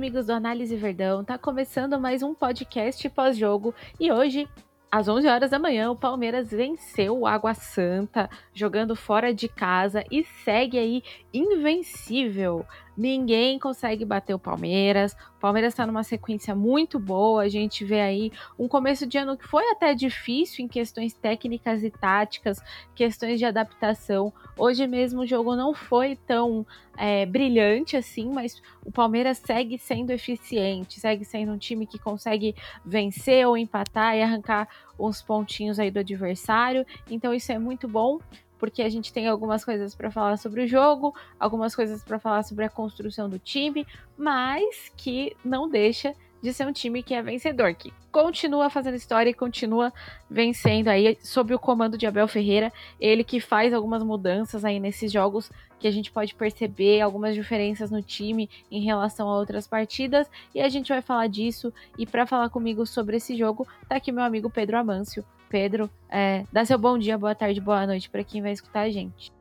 amigos do Análise Verdão. Tá começando mais um podcast pós-jogo e hoje, às 11 horas da manhã, o Palmeiras venceu o Água Santa, jogando fora de casa e segue aí invencível. Ninguém consegue bater o Palmeiras. O Palmeiras está numa sequência muito boa. A gente vê aí um começo de ano que foi até difícil em questões técnicas e táticas, questões de adaptação. Hoje mesmo o jogo não foi tão é, brilhante assim, mas o Palmeiras segue sendo eficiente, segue sendo um time que consegue vencer ou empatar e arrancar uns pontinhos aí do adversário. Então isso é muito bom porque a gente tem algumas coisas para falar sobre o jogo, algumas coisas para falar sobre a construção do time, mas que não deixa de ser um time que é vencedor, que continua fazendo história e continua vencendo aí sob o comando de Abel Ferreira, ele que faz algumas mudanças aí nesses jogos que a gente pode perceber algumas diferenças no time em relação a outras partidas e a gente vai falar disso e para falar comigo sobre esse jogo tá aqui meu amigo Pedro Amâncio. Pedro, é, dá seu bom dia, boa tarde, boa noite para quem vai escutar a gente.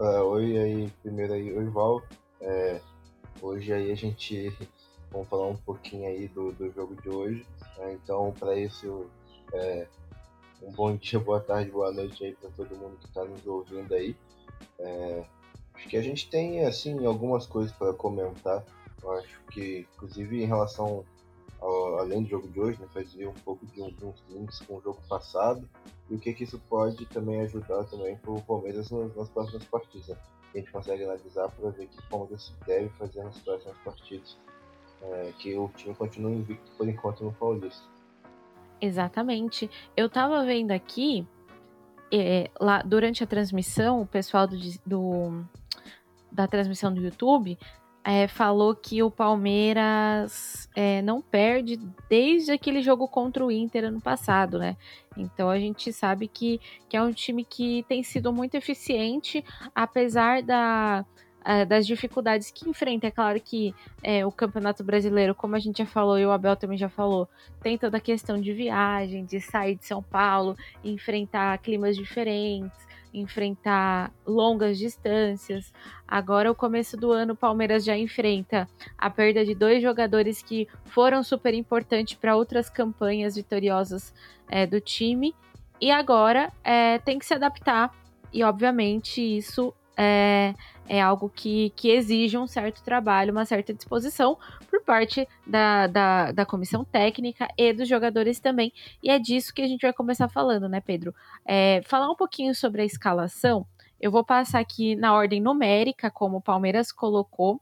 Uh, oi aí, primeiro aí, oi Val. É, hoje aí a gente vamos falar um pouquinho aí do, do jogo de hoje. Né? Então, para isso, é, um bom dia, boa tarde, boa noite aí para todo mundo que está nos ouvindo aí. É, acho que a gente tem assim algumas coisas para comentar. Eu acho que, inclusive, em relação além do jogo de hoje, né, fazer um pouco de, de uns links com o jogo passado e o que, que isso pode também ajudar também para o Palmeiras nas, nas, próximas partidas. Né? A gente consegue analisar para ver o que o Palmeiras deve fazer nas próximas partidas. É, que o time continua invicto por enquanto no Paulista. Exatamente. Eu estava vendo aqui, é, lá durante a transmissão, o pessoal do, do da transmissão do YouTube é, falou que o Palmeiras é, não perde desde aquele jogo contra o Inter ano passado, né? Então a gente sabe que, que é um time que tem sido muito eficiente, apesar da, é, das dificuldades que enfrenta. É claro que é, o Campeonato Brasileiro, como a gente já falou e o Abel também já falou, tem toda a questão de viagem, de sair de São Paulo, enfrentar climas diferentes enfrentar longas distâncias. Agora, o começo do ano, o Palmeiras já enfrenta a perda de dois jogadores que foram super importantes para outras campanhas vitoriosas é, do time. E agora é, tem que se adaptar. E, obviamente, isso é, é algo que, que exige um certo trabalho, uma certa disposição parte da, da, da comissão técnica e dos jogadores também. E é disso que a gente vai começar falando, né, Pedro? É, falar um pouquinho sobre a escalação. Eu vou passar aqui na ordem numérica, como o Palmeiras colocou,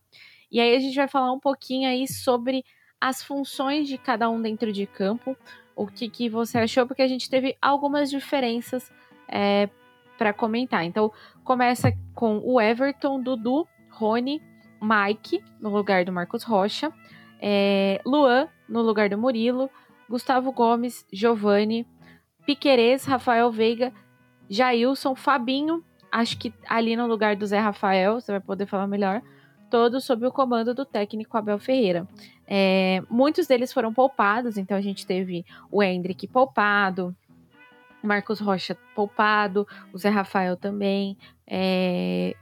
e aí a gente vai falar um pouquinho aí sobre as funções de cada um dentro de campo, o que, que você achou, porque a gente teve algumas diferenças é, para comentar. Então, começa com o Everton, Dudu, Rony, Mike, no lugar do Marcos Rocha, é, Luan, no lugar do Murilo, Gustavo Gomes, Giovanni, Piquerez, Rafael Veiga, Jailson, Fabinho, acho que ali no lugar do Zé Rafael, você vai poder falar melhor, todos sob o comando do técnico Abel Ferreira. É, muitos deles foram poupados, então a gente teve o Hendrick poupado, Marcos Rocha poupado, o Zé Rafael também. É...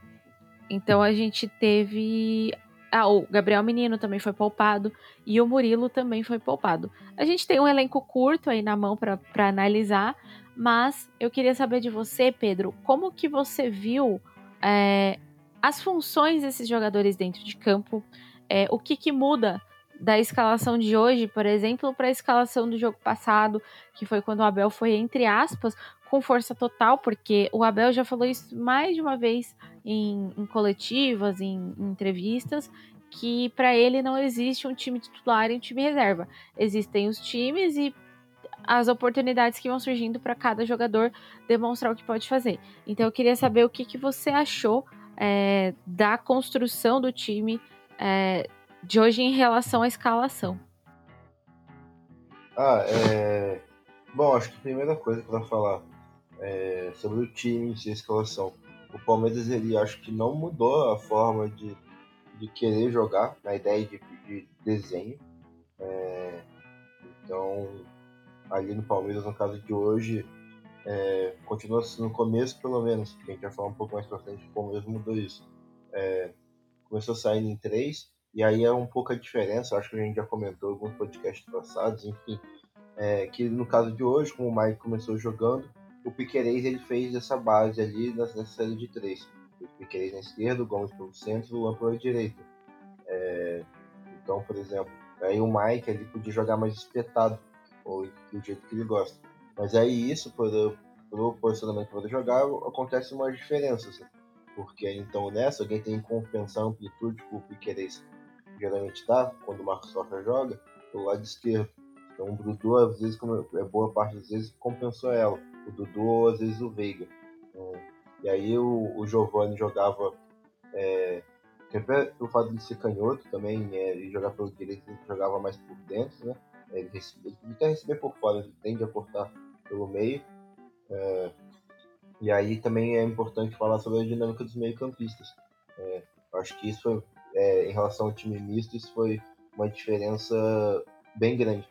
Então a gente teve. Ah, o Gabriel Menino também foi poupado e o Murilo também foi poupado. A gente tem um elenco curto aí na mão para analisar, mas eu queria saber de você, Pedro, como que você viu é, as funções desses jogadores dentro de campo? É, o que, que muda da escalação de hoje, por exemplo, para a escalação do jogo passado, que foi quando o Abel foi, entre aspas, com força total, porque o Abel já falou isso mais de uma vez em, em coletivas, em, em entrevistas, que para ele não existe um time titular e um time reserva. Existem os times e as oportunidades que vão surgindo para cada jogador demonstrar o que pode fazer. Então eu queria saber o que, que você achou é, da construção do time é, de hoje em relação à escalação? Ah, é. Bom, acho que a primeira coisa para falar é sobre o time e a escalação. O Palmeiras, ele acho que não mudou a forma de, de querer jogar, na ideia de, de desenho. É, então, ali no Palmeiras, no caso de hoje, é, continua no começo, pelo menos, porque a gente vai falar um pouco mais pra frente, o Palmeiras mudou isso. É, começou saindo em três, E aí é um pouco a diferença, acho que a gente já comentou em alguns podcasts passados, enfim, é, que no caso de hoje, como o Mike começou jogando, o Piquerez ele fez essa base ali nessa série de três. O Piquerez na esquerda, o Gomes pelo centro o Luan pela direita. É, então, por exemplo, aí o Mike ele podia jogar mais espetado, ou do jeito que ele gosta. Mas aí isso, por, o posicionamento para jogar, acontece uma diferença. Assim. Porque então nessa, alguém tem que compensar a amplitude que o Piquerez geralmente dá, quando o Marcos Rocha joga, do lado esquerdo. Então o Dudu, às vezes, é boa parte das vezes, compensou ela. O Dudu, às vezes, o Veiga. Então, e aí o, o Giovanni jogava. É, pelo fato de ser canhoto também, é, e jogar pelo direito, ele jogava mais por dentro, né? Ele, recebe, ele quer receber por fora, ele tende a cortar pelo meio. É, e aí também é importante falar sobre a dinâmica dos meio-campistas. É, acho que isso foi, é, em relação ao time misto, isso foi uma diferença bem grande.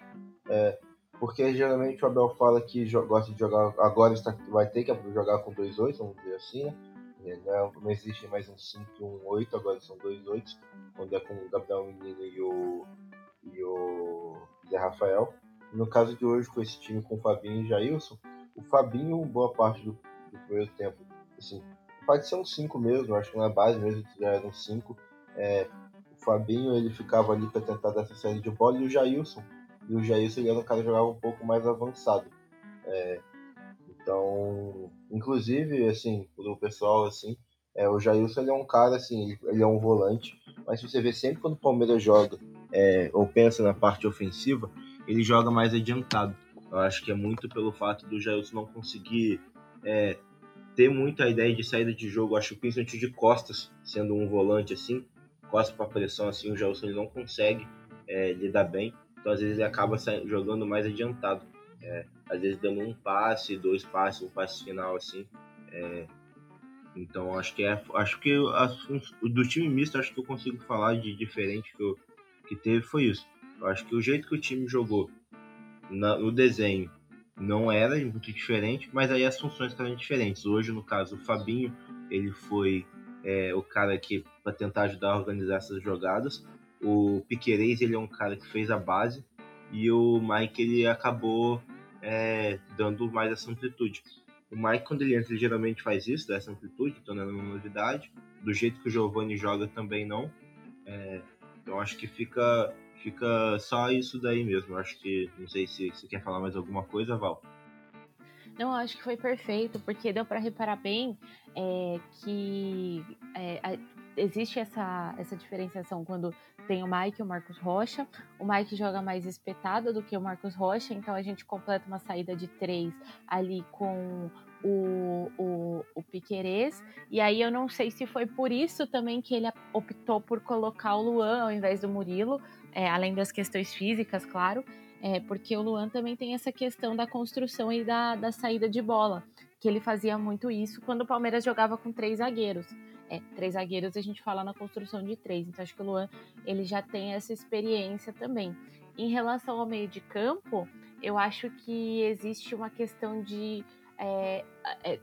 É, porque geralmente o Abel fala que gosta de jogar, agora está, vai ter que jogar com 2-8, vamos dizer assim, né? Não, não, existe mais um 5 e um 8, agora são dois 8, quando é com o Gabriel Menino e o, e o Zé Rafael. No caso de hoje, com esse time com o Fabinho e Jailson, o Fabinho, boa parte do, do primeiro tempo, assim, pode ser um 5 mesmo, acho que na base mesmo já era um 5. É, o Fabinho ele ficava ali para tentar dar essa série de bola e o Jailson. E o Jailson era cara que jogava um pouco mais avançado. É, então, inclusive, assim, pro pessoal, assim, é, o Jailson ele é um cara, assim, ele é um volante, mas você vê sempre quando o Palmeiras joga é, ou pensa na parte ofensiva, ele joga mais adiantado. Eu acho que é muito pelo fato do Jailson não conseguir é, ter muita ideia de saída de jogo. Eu acho que principalmente de costas, sendo um volante assim, costas para pressão assim, o Jailson ele não consegue é, lidar bem. Então às vezes ele acaba jogando mais adiantado. É, às vezes dando um passe, dois passes, um passe final assim. É, então acho que é, acho que do time misto acho que eu consigo falar de diferente que, eu, que teve foi isso. Eu acho que o jeito que o time jogou na, no desenho não era muito diferente, mas aí as funções eram diferentes. Hoje, no caso, o Fabinho, ele foi é, o cara que para tentar ajudar a organizar essas jogadas. O Piquerez, ele é um cara que fez a base e o Mike ele acabou é, dando mais essa amplitude. O Mike, quando ele entra, ele geralmente faz isso, dá essa amplitude, tornando uma novidade. Do jeito que o Giovanni joga também não. É, então acho que fica fica só isso daí mesmo. Acho que não sei se você quer falar mais alguma coisa, Val. Não, acho que foi perfeito, porque deu para reparar bem é, que é, existe essa, essa diferenciação quando tem o Mike e o Marcos Rocha. O Mike joga mais espetado do que o Marcos Rocha, então a gente completa uma saída de três ali com o, o, o Piquerez. E aí eu não sei se foi por isso também que ele optou por colocar o Luan ao invés do Murilo, é, além das questões físicas, claro, é, porque o Luan também tem essa questão da construção e da, da saída de bola, que ele fazia muito isso quando o Palmeiras jogava com três zagueiros. É, três zagueiros a gente fala na construção de três, então acho que o Luan ele já tem essa experiência também. Em relação ao meio de campo, eu acho que existe uma questão de é, é,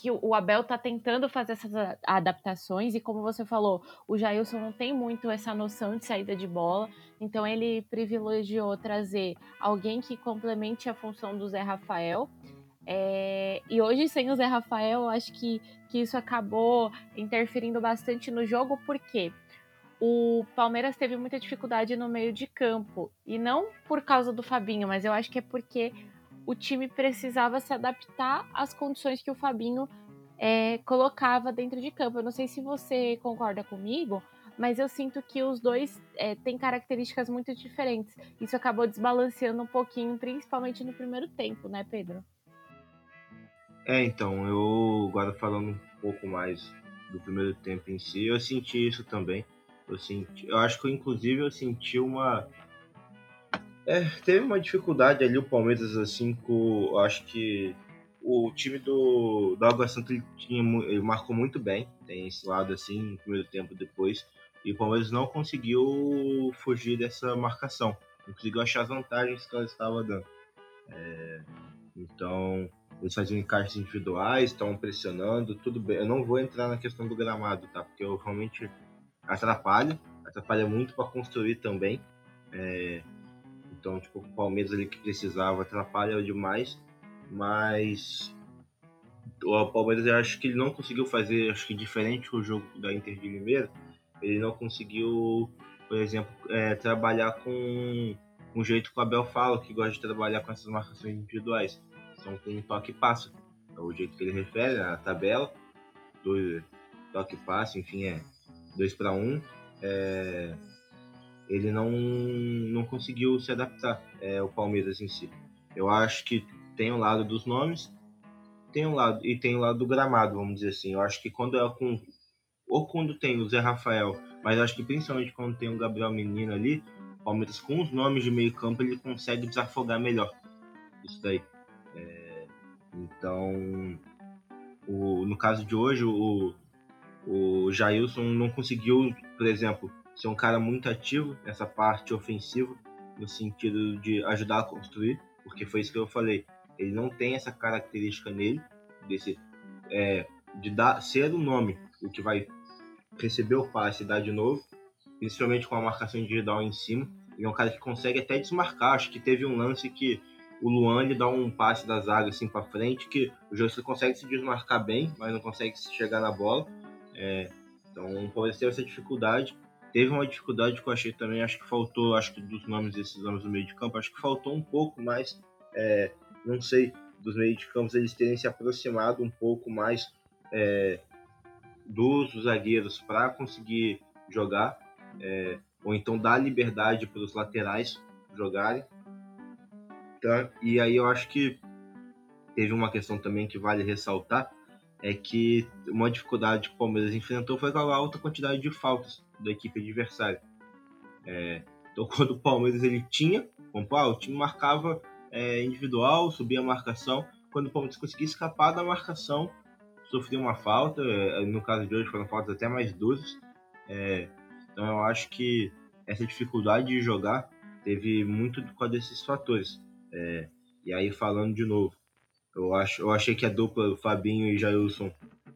que o Abel está tentando fazer essas adaptações e como você falou, o Jailson não tem muito essa noção de saída de bola, então ele privilegiou trazer alguém que complemente a função do Zé Rafael. É, e hoje, sem o Zé Rafael, acho que, que isso acabou interferindo bastante no jogo, porque o Palmeiras teve muita dificuldade no meio de campo. E não por causa do Fabinho, mas eu acho que é porque o time precisava se adaptar às condições que o Fabinho é, colocava dentro de campo. Eu não sei se você concorda comigo, mas eu sinto que os dois é, têm características muito diferentes. Isso acabou desbalanceando um pouquinho, principalmente no primeiro tempo, né, Pedro? É, então, eu agora falando um pouco mais do primeiro tempo em si, eu senti isso também. Eu senti, eu acho que inclusive eu senti uma é, teve uma dificuldade ali o Palmeiras, assim, com. Acho que o time do, do Água Santa ele, tinha, ele marcou muito bem, tem esse lado assim, no primeiro tempo depois, e o Palmeiras não conseguiu fugir dessa marcação, não conseguiu achar as vantagens que ela estava dando. É, então, eles faziam encaixes individuais, estavam pressionando, tudo bem. Eu não vou entrar na questão do gramado, tá? Porque eu realmente atrapalha atrapalha muito para construir também. É, então, tipo, o Palmeiras ali que precisava atrapalha demais, mas o Palmeiras eu acho que ele não conseguiu fazer, acho que diferente do jogo da Inter de Limeira, ele não conseguiu, por exemplo, é, trabalhar com um jeito que o Abel fala, que gosta de trabalhar com essas marcações individuais. São com um toque e passa. É o jeito que ele refere a tabela. Dois, toque e passe, enfim, é dois para um. É, ele não, não conseguiu se adaptar, é, o Palmeiras em si. Eu acho que tem o lado dos nomes, tem um lado e tem o lado do gramado, vamos dizer assim. Eu acho que quando é com ou quando tem o Zé Rafael, mas acho que principalmente quando tem o Gabriel Menino ali, o Palmeiras com os nomes de meio campo ele consegue desafogar melhor. Isso daí. É, então, o, no caso de hoje, o, o Jailson não conseguiu, por exemplo, ser um cara muito ativo nessa parte ofensiva, no sentido de ajudar a construir, porque foi isso que eu falei. Ele não tem essa característica nele, desse, é, de dar, ser o nome, o que vai receber o passe e dar de novo, principalmente com a marcação individual em cima. Ele é um cara que consegue até desmarcar. Acho que teve um lance que o Luan ele dá um passe da zaga assim para frente, que o José consegue se desmarcar bem, mas não consegue chegar na bola. É, então Palmeiras teve essa dificuldade. Teve uma dificuldade que eu achei também, acho que faltou, acho que dos nomes desses nomes do meio de campo, acho que faltou um pouco mais é, não sei, dos meios de campos eles terem se aproximado um pouco mais é, dos zagueiros para conseguir jogar, é, ou então dar liberdade para os laterais jogarem. Tá? E aí eu acho que teve uma questão também que vale ressaltar, é que uma dificuldade que o Palmeiras enfrentou foi com a alta quantidade de faltas da equipe adversária. É, então quando o Palmeiras ele tinha, como, ah, o time marcava é, individual, subia a marcação. Quando o Palmeiras conseguia escapar da marcação, sofria uma falta. É, no caso de hoje foram faltas até mais duras. É, então eu acho que essa dificuldade de jogar teve muito causa desses fatores. É, e aí falando de novo, eu, acho, eu achei que a dupla Fabinho e Jailson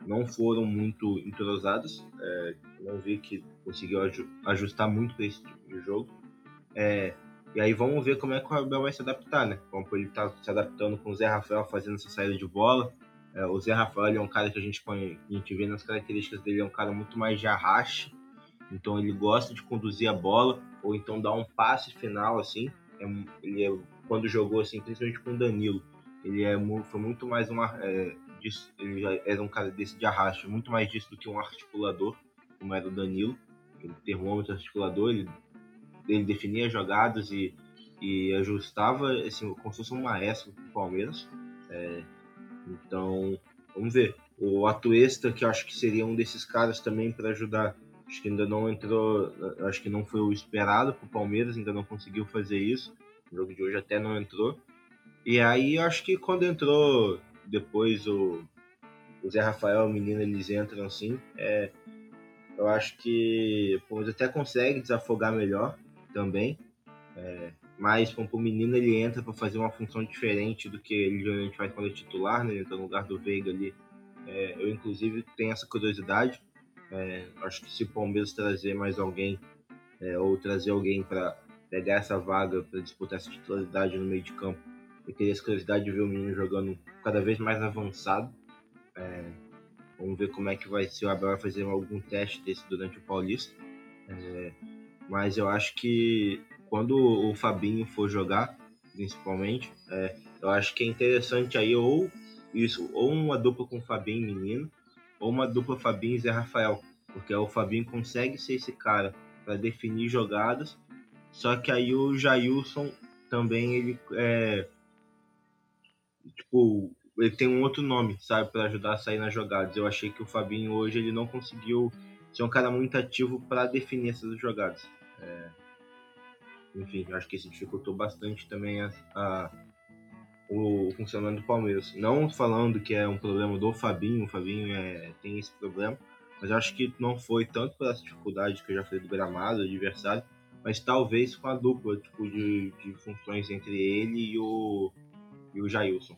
não foram muito entrosadas. É, não vi que conseguiu ajustar muito para esse tipo de jogo. É, e aí vamos ver como é que o Abel vai se adaptar, né? Como ele tá se adaptando com o Zé Rafael fazendo essa saída de bola. É, o Zé Rafael é um cara que a gente, a gente vê nas características dele, é um cara muito mais de arraste. Então ele gosta de conduzir a bola, ou então dar um passe final, assim. É, ele é, quando jogou, assim, principalmente com o Danilo, ele é, foi muito mais uma. É, disso, ele já era um cara desse de arraste, muito mais disso do que um articulador, como era o Danilo. Ele termômetro articulador, ele ele definia jogadas e, e ajustava assim, como se fosse um maestro do Palmeiras. É, então, vamos ver. O Atuesta, que acho que seria um desses caras também para ajudar, acho que ainda não entrou, acho que não foi o esperado para o Palmeiras, ainda não conseguiu fazer isso. O jogo de hoje até não entrou. E aí, acho que quando entrou depois o, o Zé Rafael, o menino, eles entram assim. É, eu acho que o Palmeiras até consegue desafogar melhor também. É, mas como o menino ele entra para fazer uma função diferente do que ele geralmente faz quando é titular, né? Ele entra no lugar do Veiga ali. É, eu inclusive tenho essa curiosidade. É, acho que se o Palmeiras trazer mais alguém é, ou trazer alguém para pegar essa vaga para disputar essa titularidade no meio de campo, eu teria essa curiosidade de ver o menino jogando cada vez mais avançado. É, vamos ver como é que vai ser o Abel vai fazer algum teste desse durante o Paulista. É, mas eu acho que quando o Fabinho for jogar, principalmente, é, eu acho que é interessante aí ou isso, ou uma dupla com Fabinho menino, ou uma dupla Fabinho e Zé Rafael, porque o Fabinho consegue ser esse cara para definir jogadas, só que aí o Jailson também ele é tipo ele tem um outro nome, sabe, para ajudar a sair nas jogadas. Eu achei que o Fabinho hoje ele não conseguiu ser um cara muito ativo para definir essas jogadas. É, enfim, acho que isso dificultou bastante também a, a, o, funcionamento do Palmeiras. Não falando que é um problema do Fabinho, o Fabinho é, tem esse problema, mas acho que não foi tanto pela dificuldade que eu já falei do gramado, do adversário, mas talvez com a dupla tipo, de, de funções entre ele e o, e o Jailson.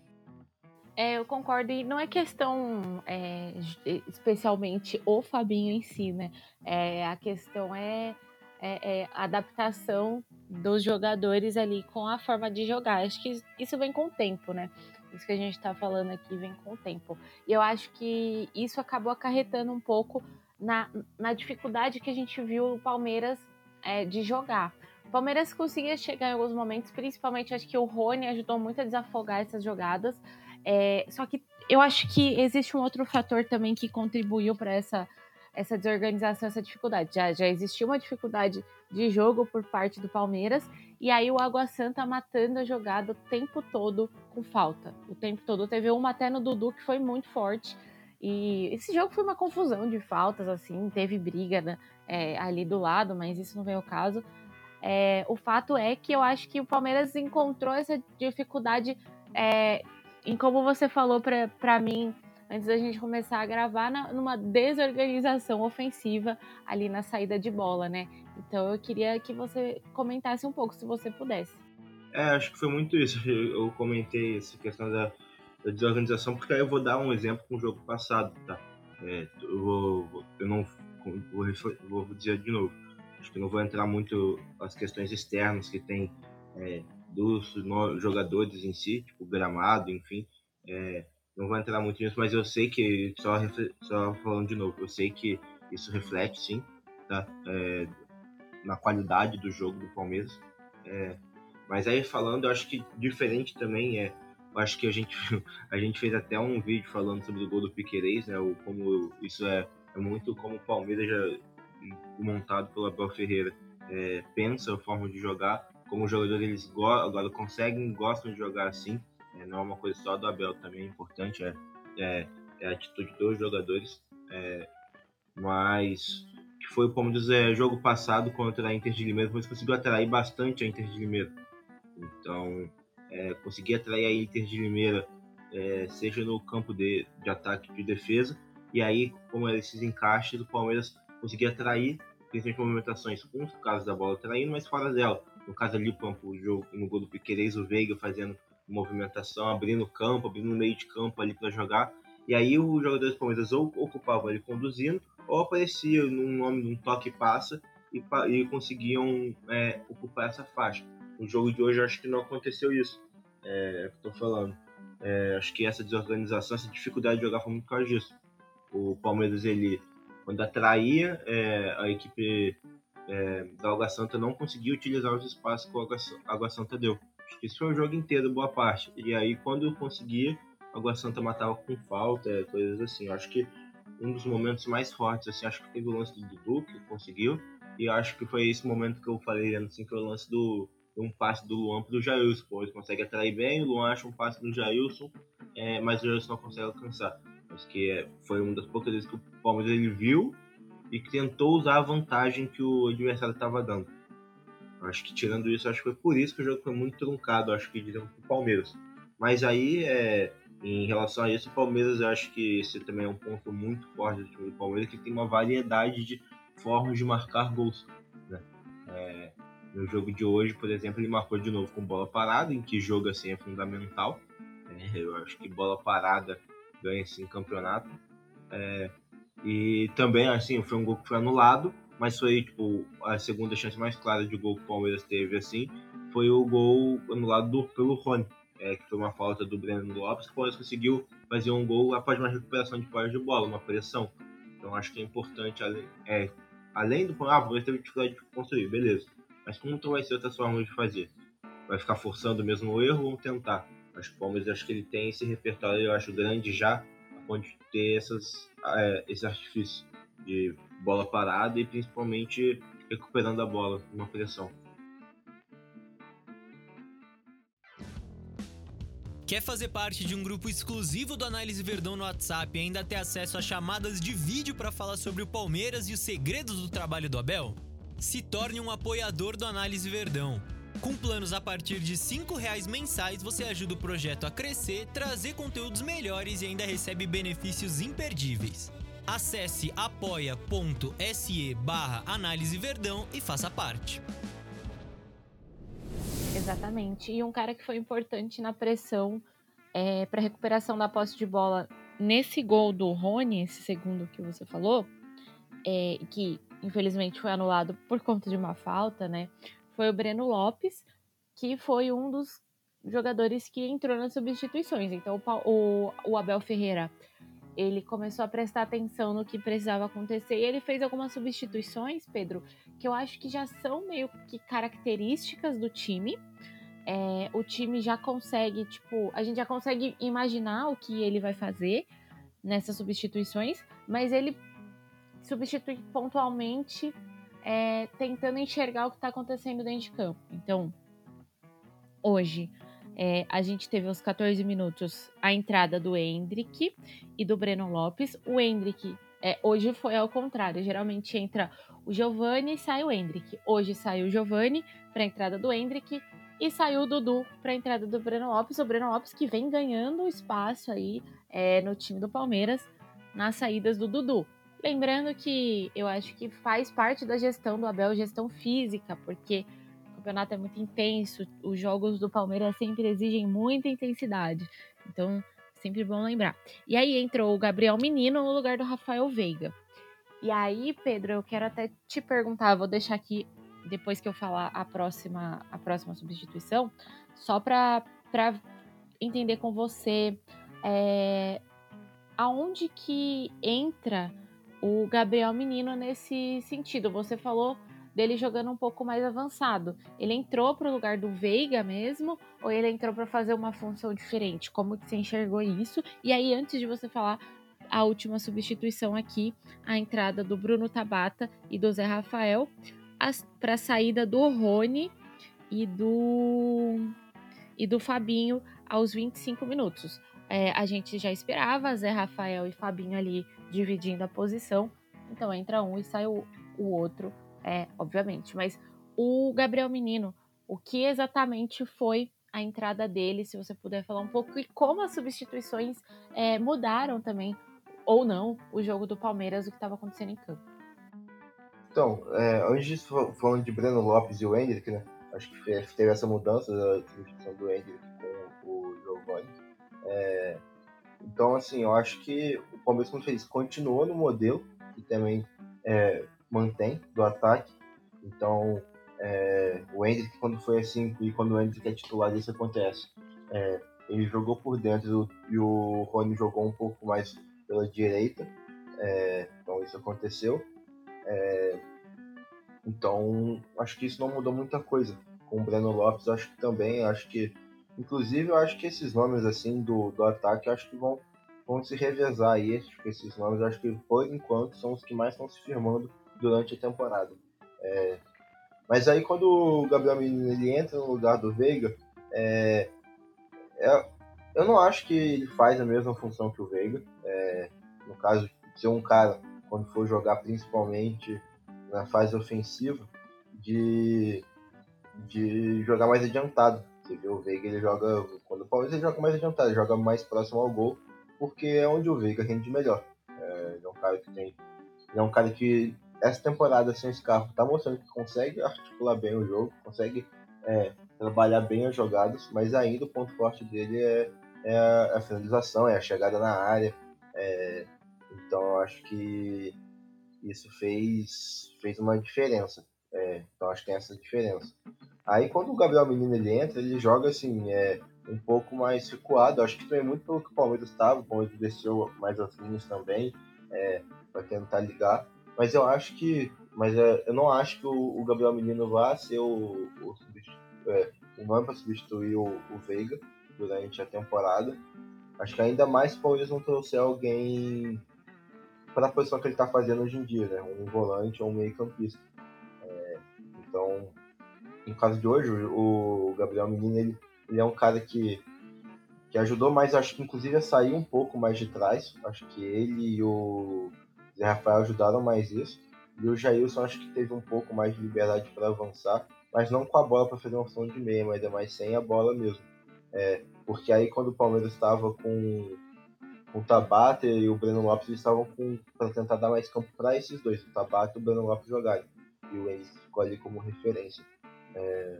É, eu concordo, e não é questão é, especialmente o Fabinho em si, né? É, a questão é é, é, adaptação dos jogadores ali com a forma de jogar. Acho que isso vem com o tempo, né? Isso que a gente está falando aqui vem com o tempo. E eu acho que isso acabou acarretando um pouco na, na dificuldade que a gente viu o Palmeiras é, de jogar. O Palmeiras conseguia chegar em alguns momentos, principalmente acho que o Rony ajudou muito a desafogar essas jogadas. É, só que eu acho que existe um outro fator também que contribuiu para essa, essa desorganização, essa dificuldade. Já, já existiu uma dificuldade de jogo por parte do Palmeiras, e aí o Água Santa matando a jogada o tempo todo com falta. O tempo todo. Teve uma até no Dudu que foi muito forte. E esse jogo foi uma confusão de faltas, assim, teve briga né, é, ali do lado, mas isso não veio ao caso. É, o fato é que eu acho que o Palmeiras encontrou essa dificuldade, é, em como você falou para mim antes da gente começar a gravar, na, numa desorganização ofensiva ali na saída de bola, né? Então eu queria que você comentasse um pouco, se você pudesse. É, acho que foi muito isso. Eu comentei essa questão da, da desorganização, porque aí eu vou dar um exemplo com o jogo passado, tá? É, eu, vou, eu não vou, vou dizer de novo Acho que não vou entrar muito nas questões externas que tem é, dos jogadores em si, tipo gramado, enfim. É, não vou entrar muito nisso, mas eu sei que, só, só falando de novo, eu sei que isso reflete sim tá? É, na qualidade do jogo do Palmeiras. É, mas aí falando, eu acho que diferente também é. Acho que a gente, a gente fez até um vídeo falando sobre o gol do Piquerez, né? O, como isso é, é muito como o Palmeiras já montado pelo Abel Ferreira é, pensa a forma de jogar, como os jogadores eles go agora conseguem, gostam de jogar assim, é, não é uma coisa só do Abel, também é importante, é, é, é a atitude dos jogadores, é, mas que foi o é, jogo passado contra a Inter de Limeira, mas conseguiu atrair bastante a Inter de Limeira, então é, conseguir atrair a Inter de Limeira, é, seja no campo de, de ataque de defesa, e aí como esses encaixes do Palmeiras conseguir atrair, principalmente movimentações com os casos da bola traindo, mas fora dela. No caso ali, o jogo no gol do Piquerez, o Veiga fazendo movimentação, abrindo o campo, abrindo o meio de campo ali para jogar. E aí o jogador do Palmeiras ou ocupava ali conduzindo, ou aparecia num nome, num toque passa e, e conseguiam é, ocupar essa faixa. No jogo de hoje, acho que não aconteceu isso. É, é o que eu tô falando. É, acho que essa desorganização, essa dificuldade de jogar foi muito por causa disso. O Palmeiras, ele quando atraía, é, a equipe é, da Água Santa não conseguia utilizar os espaços que a Água Santa deu. Acho que isso foi o jogo inteiro, boa parte. E aí, quando conseguia, a Água Santa matava com falta, coisas assim. Acho que um dos momentos mais fortes, assim, acho que teve o lance do Dudu, que conseguiu. E acho que foi esse momento que eu falei, assim, foi o lance do um passe do Luan pro Jailson. Pô, ele consegue atrair bem, o Luan acha um passe do Jailson, é, mas o Jailson não consegue alcançar. Acho que é, foi uma das poucas vezes que o Palmeiras ele viu e tentou usar a vantagem que o adversário estava dando. Acho que tirando isso, acho que foi por isso que o jogo foi muito truncado, acho que dizendo o Palmeiras. Mas aí, é, em relação a isso, o Palmeiras, eu acho que esse também é um ponto muito forte do time do Palmeiras, que tem uma variedade de formas de marcar gols. Né? É, no jogo de hoje, por exemplo, ele marcou de novo com bola parada, em que jogo assim é fundamental. É, eu acho que bola parada ganha esse campeonato. É, e também, assim, foi um gol que foi anulado, mas foi, tipo, a segunda chance mais clara de gol que o Palmeiras teve, assim, foi o gol anulado do, pelo Rony, é, que foi uma falta do Breno Lopes, que o Palmeiras conseguiu fazer um gol após uma recuperação de posse de bola, uma pressão. Então, acho que é importante, além, é, além do... Ah, o Palmeiras teve dificuldade de construir, beleza. Mas como vai ser outras formas de fazer? Vai ficar forçando o mesmo erro ou tentar? Que o Palmeiras acho que ele tem esse repertório, eu acho grande já, onde ter essas, é, esse artifício de bola parada e principalmente recuperando a bola numa pressão. Quer fazer parte de um grupo exclusivo do Análise Verdão no WhatsApp e ainda ter acesso a chamadas de vídeo para falar sobre o Palmeiras e os segredos do trabalho do Abel? Se torne um apoiador do Análise Verdão. Com planos a partir de R$ reais mensais, você ajuda o projeto a crescer, trazer conteúdos melhores e ainda recebe benefícios imperdíveis. Acesse apoia.se barra Análise Verdão e faça parte. Exatamente. E um cara que foi importante na pressão é, para recuperação da posse de bola nesse gol do Rony, esse segundo que você falou, é, que infelizmente foi anulado por conta de uma falta, né? Foi o Breno Lopes, que foi um dos jogadores que entrou nas substituições. Então o, o Abel Ferreira ele começou a prestar atenção no que precisava acontecer e ele fez algumas substituições, Pedro, que eu acho que já são meio que características do time. É, o time já consegue, tipo, a gente já consegue imaginar o que ele vai fazer nessas substituições, mas ele substitui pontualmente, é, tentando enxergar o que está acontecendo dentro de campo. Então, hoje, é, a gente teve aos 14 minutos a entrada do Hendrick e do Breno Lopes. O Hendrick é, hoje foi ao contrário. Geralmente entra o Giovani e sai o Hendrick. Hoje saiu o Giovani para a entrada do Hendrick e saiu o Dudu para a entrada do Breno Lopes. O Breno Lopes que vem ganhando espaço aí é, no time do Palmeiras nas saídas do Dudu. Lembrando que eu acho que faz parte da gestão do Abel, gestão física, porque campeonato é muito intenso, os jogos do Palmeiras sempre exigem muita intensidade. Então, sempre bom lembrar. E aí entrou o Gabriel Menino no lugar do Rafael Veiga. E aí, Pedro, eu quero até te perguntar, vou deixar aqui depois que eu falar a próxima a próxima substituição, só para entender com você é, aonde que entra o Gabriel Menino nesse sentido. Você falou dele jogando um pouco mais avançado. Ele entrou para o lugar do Veiga mesmo ou ele entrou para fazer uma função diferente? Como que você enxergou isso? E aí, antes de você falar a última substituição aqui, a entrada do Bruno Tabata e do Zé Rafael para a saída do Rony e do e do Fabinho aos 25 minutos. É, a gente já esperava Zé Rafael e Fabinho ali dividindo a posição, então entra um e sai o, o outro é, obviamente. Mas o Gabriel Menino, o que exatamente foi a entrada dele, se você puder falar um pouco, e como as substituições é, mudaram também, ou não, o jogo do Palmeiras, o que estava acontecendo em campo. Então, é, antes disso, falando de Breno Lopes e o Hendrick, né? Acho que teve essa mudança da substituição do Hendrick com o Giovanni. É, então, assim, eu acho que o Palmeiras, como fez, continuou no modelo, que também é, mantém do ataque. Então, é, o Hendrick, quando foi assim, e quando o Hendrick é titular, isso acontece. É, ele jogou por dentro e o Rony jogou um pouco mais pela direita. É, então, isso aconteceu. É, então, acho que isso não mudou muita coisa. Com o Breno Lopes, acho que também, acho que. Inclusive, eu acho que esses nomes assim do, do ataque, acho que vão, vão se revezar aí. Esses nomes, acho que por enquanto, são os que mais estão se firmando durante a temporada. É, mas aí quando o Gabriel Menino ele entra no lugar do Veiga, é, é, eu não acho que ele faz a mesma função que o Veiga. É, no caso ser um cara, quando for jogar principalmente na fase ofensiva, de, de jogar mais adiantado. Você vê o Veiga, ele joga. Quando o Palmeiras ele joga mais adiantado, ele joga mais próximo ao gol, porque é onde o Veiga rende melhor. É, ele é um cara que tem. Ele é um cara que essa temporada sem assim, Scarpa tá mostrando que consegue articular bem o jogo, consegue é, trabalhar bem as jogadas, mas ainda o ponto forte dele é, é a, finalização, é a chegada na área. É, então eu acho que isso fez, fez uma diferença. É, então acho que tem essa diferença. Aí quando o Gabriel Menino ele entra, ele joga assim, é, um pouco mais recuado. Acho que também muito pelo que o Palmeiras estava, o Palmeiras desceu mais as linhas também, é, para tentar ligar. Mas eu acho que. Mas é, eu não acho que o, o, Gabriel Menino vá ser o, o, é, nome para substituir o, o, Veiga durante a temporada. Acho que ainda mais se o Palmeiras não trouxer alguém para a posição que ele está fazendo hoje em dia, né? Um volante ou um meio-campista. É, então, no caso de hoje, o, Gabriel Menino ele, ele é um cara que que ajudou mais, acho que inclusive a sair um pouco mais de trás. Acho que ele e o Zé Rafael ajudaram mais isso. E o Jailson acho que teve um pouco mais de liberdade para avançar, mas não com a bola para fazer uma função de meia, mas é mais sem a bola mesmo. É, porque aí quando o Palmeiras estava com, com o Tabata e o Breno Lopes, eles estavam para tentar dar mais campo para esses dois, o Tabata e o Breno Lopes jogarem. E o Enes ficou ali como referência. É,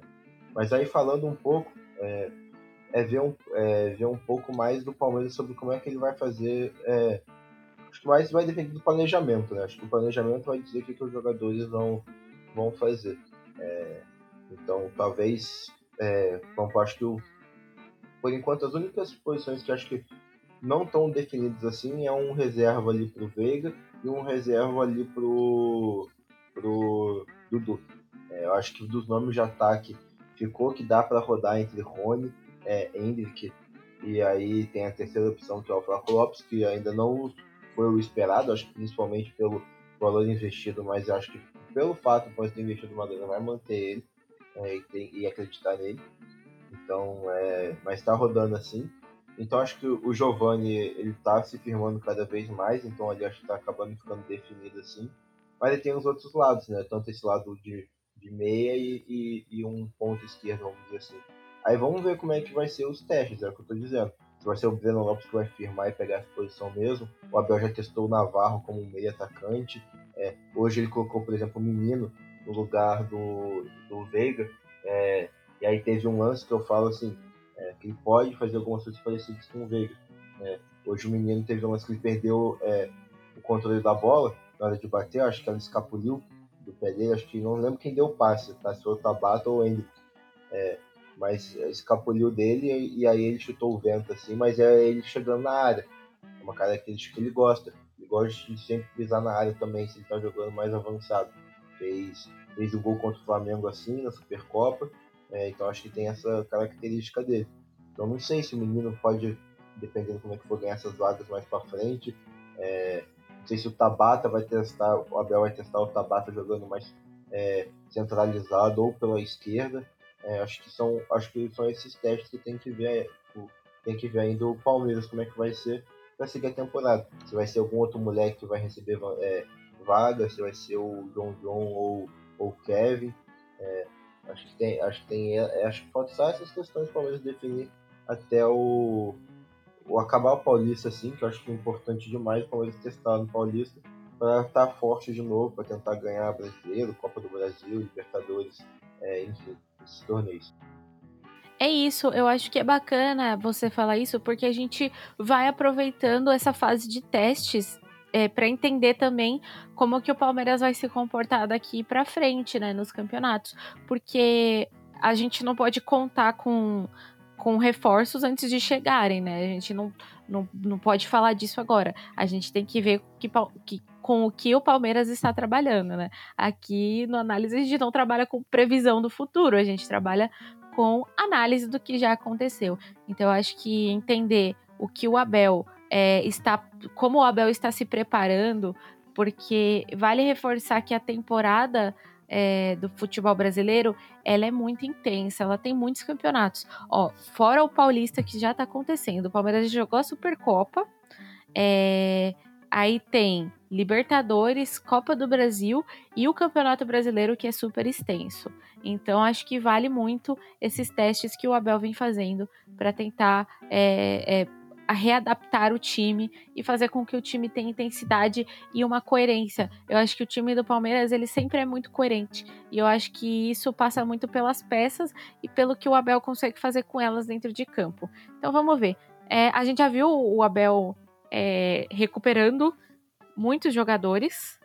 mas aí falando um pouco, é, é, ver um, é ver um pouco mais do Palmeiras sobre como é que ele vai fazer é, Acho que mais vai depender do planejamento, né? Acho que o planejamento vai dizer o que, que os jogadores vão, vão fazer. É, então, talvez, é, bom, acho que o, por enquanto as únicas posições que acho que não estão definidas assim é um reserva ali pro Veiga e um reserva ali pro, pro Dudu. É, eu acho que dos nomes de ataque ficou que dá para rodar entre Rony, é, Hendrick e aí tem a terceira opção que é o Flaco Lopes, que ainda não foi o esperado, acho que principalmente pelo valor investido, mas acho que pelo fato de ter investido uma grana vai manter ele é, e, tem, e, acreditar nele. Então, é, mas está rodando assim. Então acho que o Giovanni ele tá se firmando cada vez mais, então ali acho que está acabando ficando definido assim. Mas ele tem os outros lados, né? Tanto esse lado de, de meia e, e, e um ponto esquerdo, vamos dizer assim. Aí vamos ver como é que vai ser os testes, é o que eu estou dizendo se vai ser o Breno Lopes que vai firmar e pegar essa posição mesmo. O Abel já testou o Navarro como meio atacante. É, hoje ele colocou, por exemplo, o Menino no lugar do, do Veiga. É, e aí teve um lance que eu falo assim, é, que ele pode fazer algumas coisas parecidas com o Veiga. É, hoje o Menino teve um lance que ele perdeu é, o controle da bola na hora de bater, acho que ela escapuliu do pé dele, acho que não lembro quem deu o passe, tá? se foi o Tabata ou o Hendrick. É, mas escapuliu dele e aí ele chutou o vento assim, mas é ele chegando na área. É uma característica que ele gosta. Ele gosta de sempre pisar na área também, se ele tá jogando mais avançado. Fez, fez o gol contra o Flamengo assim, na Supercopa, é, então acho que tem essa característica dele. Então não sei se o menino pode, dependendo como é que for, ganhar essas vagas mais para frente. É, não sei se o Tabata vai testar, o Abel vai testar o Tabata jogando mais é, centralizado ou pela esquerda. É, acho que são acho que são esses testes que tem que ver tem que ver ainda o Palmeiras como é que vai ser para seguir a temporada. Se vai ser algum outro moleque que vai receber é, vaga, se vai ser o João João ou o Kevin. É, acho que tem acho que tem é, acho que pode só essas questões para Palmeiras definir até o, o acabar o Paulista assim, que eu acho que é importante demais o Palmeiras testar no Paulista para estar tá forte de novo, para tentar ganhar Brasileiro, Copa do Brasil, Libertadores, é, enfim esses torneios. É isso, eu acho que é bacana você falar isso, porque a gente vai aproveitando essa fase de testes é, para entender também como que o Palmeiras vai se comportar daqui para frente, né, nos campeonatos, porque a gente não pode contar com, com reforços antes de chegarem, né? A gente não, não, não pode falar disso agora. A gente tem que ver que, que com o que o Palmeiras está trabalhando, né? Aqui no análise a gente não trabalha com previsão do futuro, a gente trabalha com análise do que já aconteceu. Então eu acho que entender o que o Abel é, está, como o Abel está se preparando, porque vale reforçar que a temporada é, do futebol brasileiro, ela é muito intensa, ela tem muitos campeonatos. Ó, fora o Paulista que já está acontecendo, o Palmeiras jogou a Supercopa, é, Aí tem Libertadores, Copa do Brasil e o Campeonato Brasileiro, que é super extenso. Então, acho que vale muito esses testes que o Abel vem fazendo para tentar é, é, readaptar o time e fazer com que o time tenha intensidade e uma coerência. Eu acho que o time do Palmeiras ele sempre é muito coerente e eu acho que isso passa muito pelas peças e pelo que o Abel consegue fazer com elas dentro de campo. Então, vamos ver. É, a gente já viu o Abel é, recuperando muitos jogadores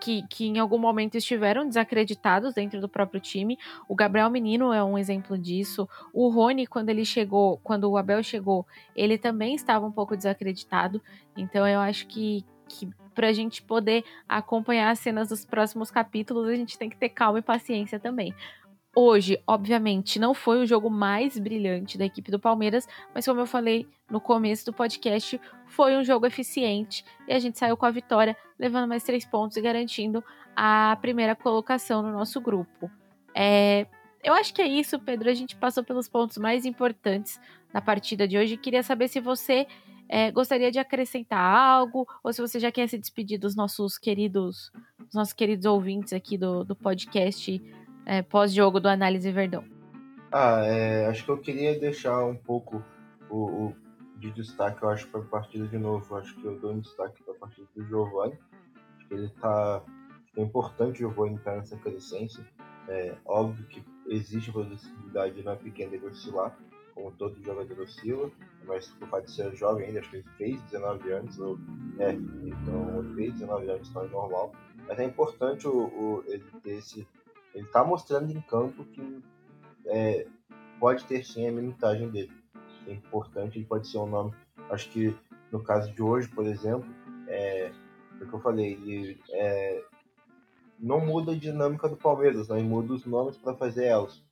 que, que em algum momento estiveram desacreditados dentro do próprio time. O Gabriel Menino é um exemplo disso. O Rony, quando ele chegou, quando o Abel chegou, ele também estava um pouco desacreditado. Então eu acho que, que para a gente poder acompanhar as cenas dos próximos capítulos, a gente tem que ter calma e paciência também. Hoje, obviamente, não foi o jogo mais brilhante da equipe do Palmeiras, mas como eu falei no começo do podcast, foi um jogo eficiente e a gente saiu com a vitória, levando mais três pontos e garantindo a primeira colocação no nosso grupo. É, eu acho que é isso, Pedro. A gente passou pelos pontos mais importantes da partida de hoje. Queria saber se você é, gostaria de acrescentar algo ou se você já quer se despedir dos nossos queridos, dos nossos queridos ouvintes aqui do, do podcast é, pós-jogo do Análise Verdão? Ah, é, acho que eu queria deixar um pouco o, o de destaque, eu acho, para a partida de novo. Acho que eu dou um destaque para a partida do Giovanni. Acho que ele está. É importante o Giovanni estar nessa crescência. É óbvio que existe possibilidade na pequena de oscilar, como todo jogador oscila, mas por fato de ser jovem ainda, acho que ele fez 19 anos, ou, é, então ele fez 19 anos, então é normal. Mas é importante o, o ele ter esse. Ele tá mostrando em campo que é, pode ter sim a minutagem dele. É importante, ele pode ser um nome. Acho que no caso de hoje, por exemplo, é, o que eu falei, ele é, não muda a dinâmica do Palmeiras, né? Ele muda os nomes para fazer elas.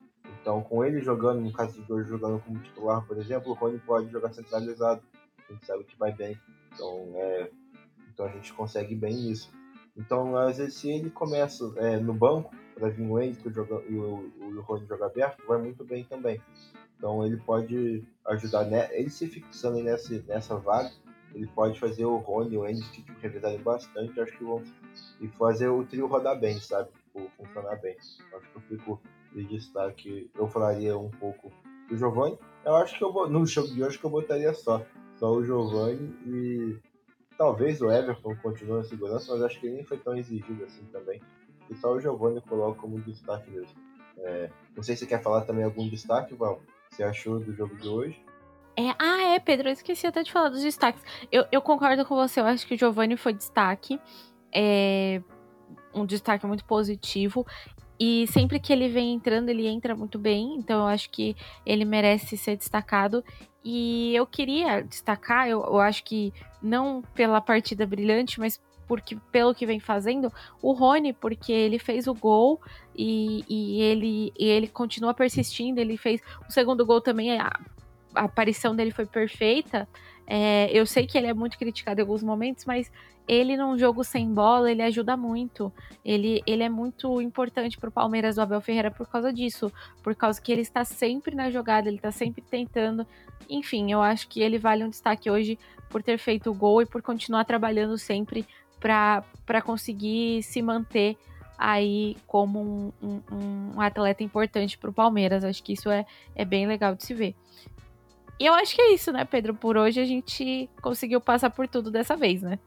Então, com ele jogando, no caso de hoje, jogando como titular, por exemplo, o Rony pode jogar centralizado. A gente sabe que vai bem. Então, é, então a gente consegue bem isso. Então, às vezes, se ele começa é, no banco, vir o Henrique e o, o Rony jogar aberto, vai muito bem também. Então, ele pode ajudar, né? ele se fixando nessa, nessa vaga, ele pode fazer o Rony e o Henrique tipo, revezarem bastante, acho que vão e fazer o trio rodar bem, sabe? Tipo, funcionar bem. Acho que eu fico de destaque, eu falaria um pouco do Giovanni. Eu acho que eu vou, no jogo de hoje que eu botaria só, só o Giovanni e talvez o Everton continue na segurança, mas acho que ele nem foi tão exigido assim também. E só o Giovanni eu coloco como destaque mesmo. É, não sei se você quer falar também algum destaque, Val. Você achou do jogo de hoje? É, ah, é, Pedro, eu esqueci até de falar dos destaques. Eu, eu concordo com você, eu acho que o Giovanni foi destaque. É um destaque muito positivo. E sempre que ele vem entrando, ele entra muito bem. Então eu acho que ele merece ser destacado. E eu queria destacar, eu, eu acho que não pela partida brilhante, mas porque pelo que vem fazendo, o Rony, porque ele fez o gol e, e ele, e ele continua persistindo. Ele fez o segundo gol também, a, a aparição dele foi perfeita. É, eu sei que ele é muito criticado em alguns momentos, mas ele num jogo sem bola, ele ajuda muito. Ele, ele é muito importante para o Palmeiras do Abel Ferreira por causa disso, por causa que ele está sempre na jogada, ele está sempre tentando. Enfim, eu acho que ele vale um destaque hoje por ter feito o gol e por continuar trabalhando sempre para conseguir se manter aí como um, um, um atleta importante para o Palmeiras. Acho que isso é, é bem legal de se ver. E eu acho que é isso, né, Pedro? Por hoje a gente conseguiu passar por tudo dessa vez, né?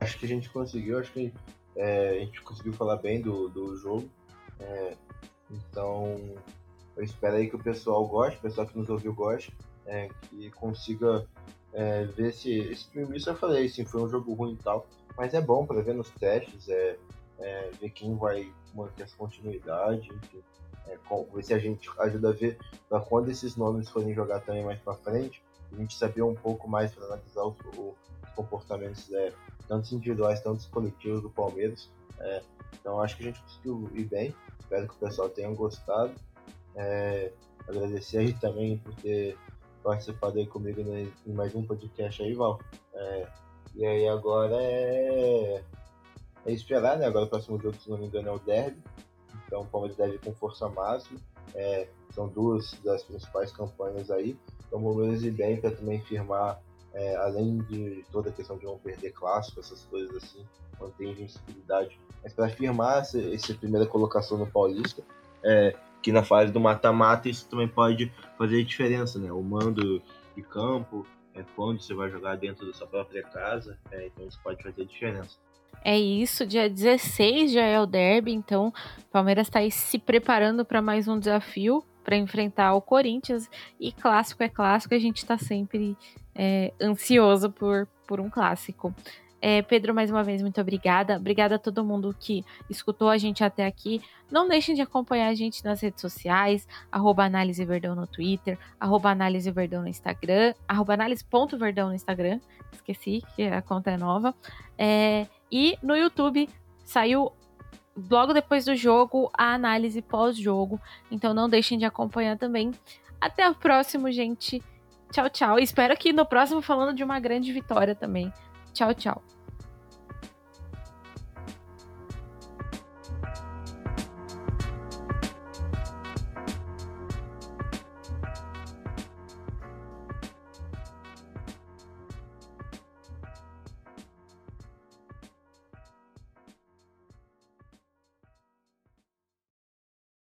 Acho que a gente conseguiu, acho que é, a gente conseguiu falar bem do, do jogo. É, então, eu espero aí que o pessoal goste, o pessoal que nos ouviu goste, é, que consiga é, ver se esse filme, isso eu falei, sim, foi um jogo ruim e tal, mas é bom para ver nos testes, é, é, ver quem vai manter essa continuidade, é, com, ver se a gente ajuda a ver para quando esses nomes forem jogar também mais para frente, a gente saber um pouco mais para analisar os, os comportamentos é, tanto individuais, tanto coletivos do Palmeiras. É, então acho que a gente conseguiu ir bem. Espero que o pessoal tenha gostado. É, agradecer aí também por ter participado aí comigo em mais um podcast aí, Val. É, e aí agora é, é esperar, né? Agora o próximo jogo, se não me engano, é o Derby. Então o Palmeiras deve com força máxima. É, são duas das principais campanhas aí. Então o Palmeiras ir bem para também firmar, é, além de toda a questão de não perder clássico, essas coisas assim, manter invencibilidade. Mas para firmar essa, essa, primeira colocação no Paulista, é, que na fase do mata-mata isso também pode fazer diferença, né? O mando de campo, é, quando você vai jogar dentro da sua própria casa, é, então isso pode fazer diferença. É isso, dia 16 já é o derby, então o Palmeiras está aí se preparando para mais um desafio para enfrentar o Corinthians. E clássico é clássico, a gente está sempre é, ansioso por, por um clássico. É, Pedro, mais uma vez, muito obrigada. Obrigada a todo mundo que escutou a gente até aqui. Não deixem de acompanhar a gente nas redes sociais, arroba Análise Verdão no Twitter, arroba Análise Verdão no Instagram, arroba análise.verdão no Instagram. Esqueci que a conta é nova. É, e no YouTube saiu logo depois do jogo a análise pós-jogo. Então não deixem de acompanhar também. Até o próximo, gente. Tchau, tchau. Espero que no próximo falando de uma grande vitória também. Tchau, tchau.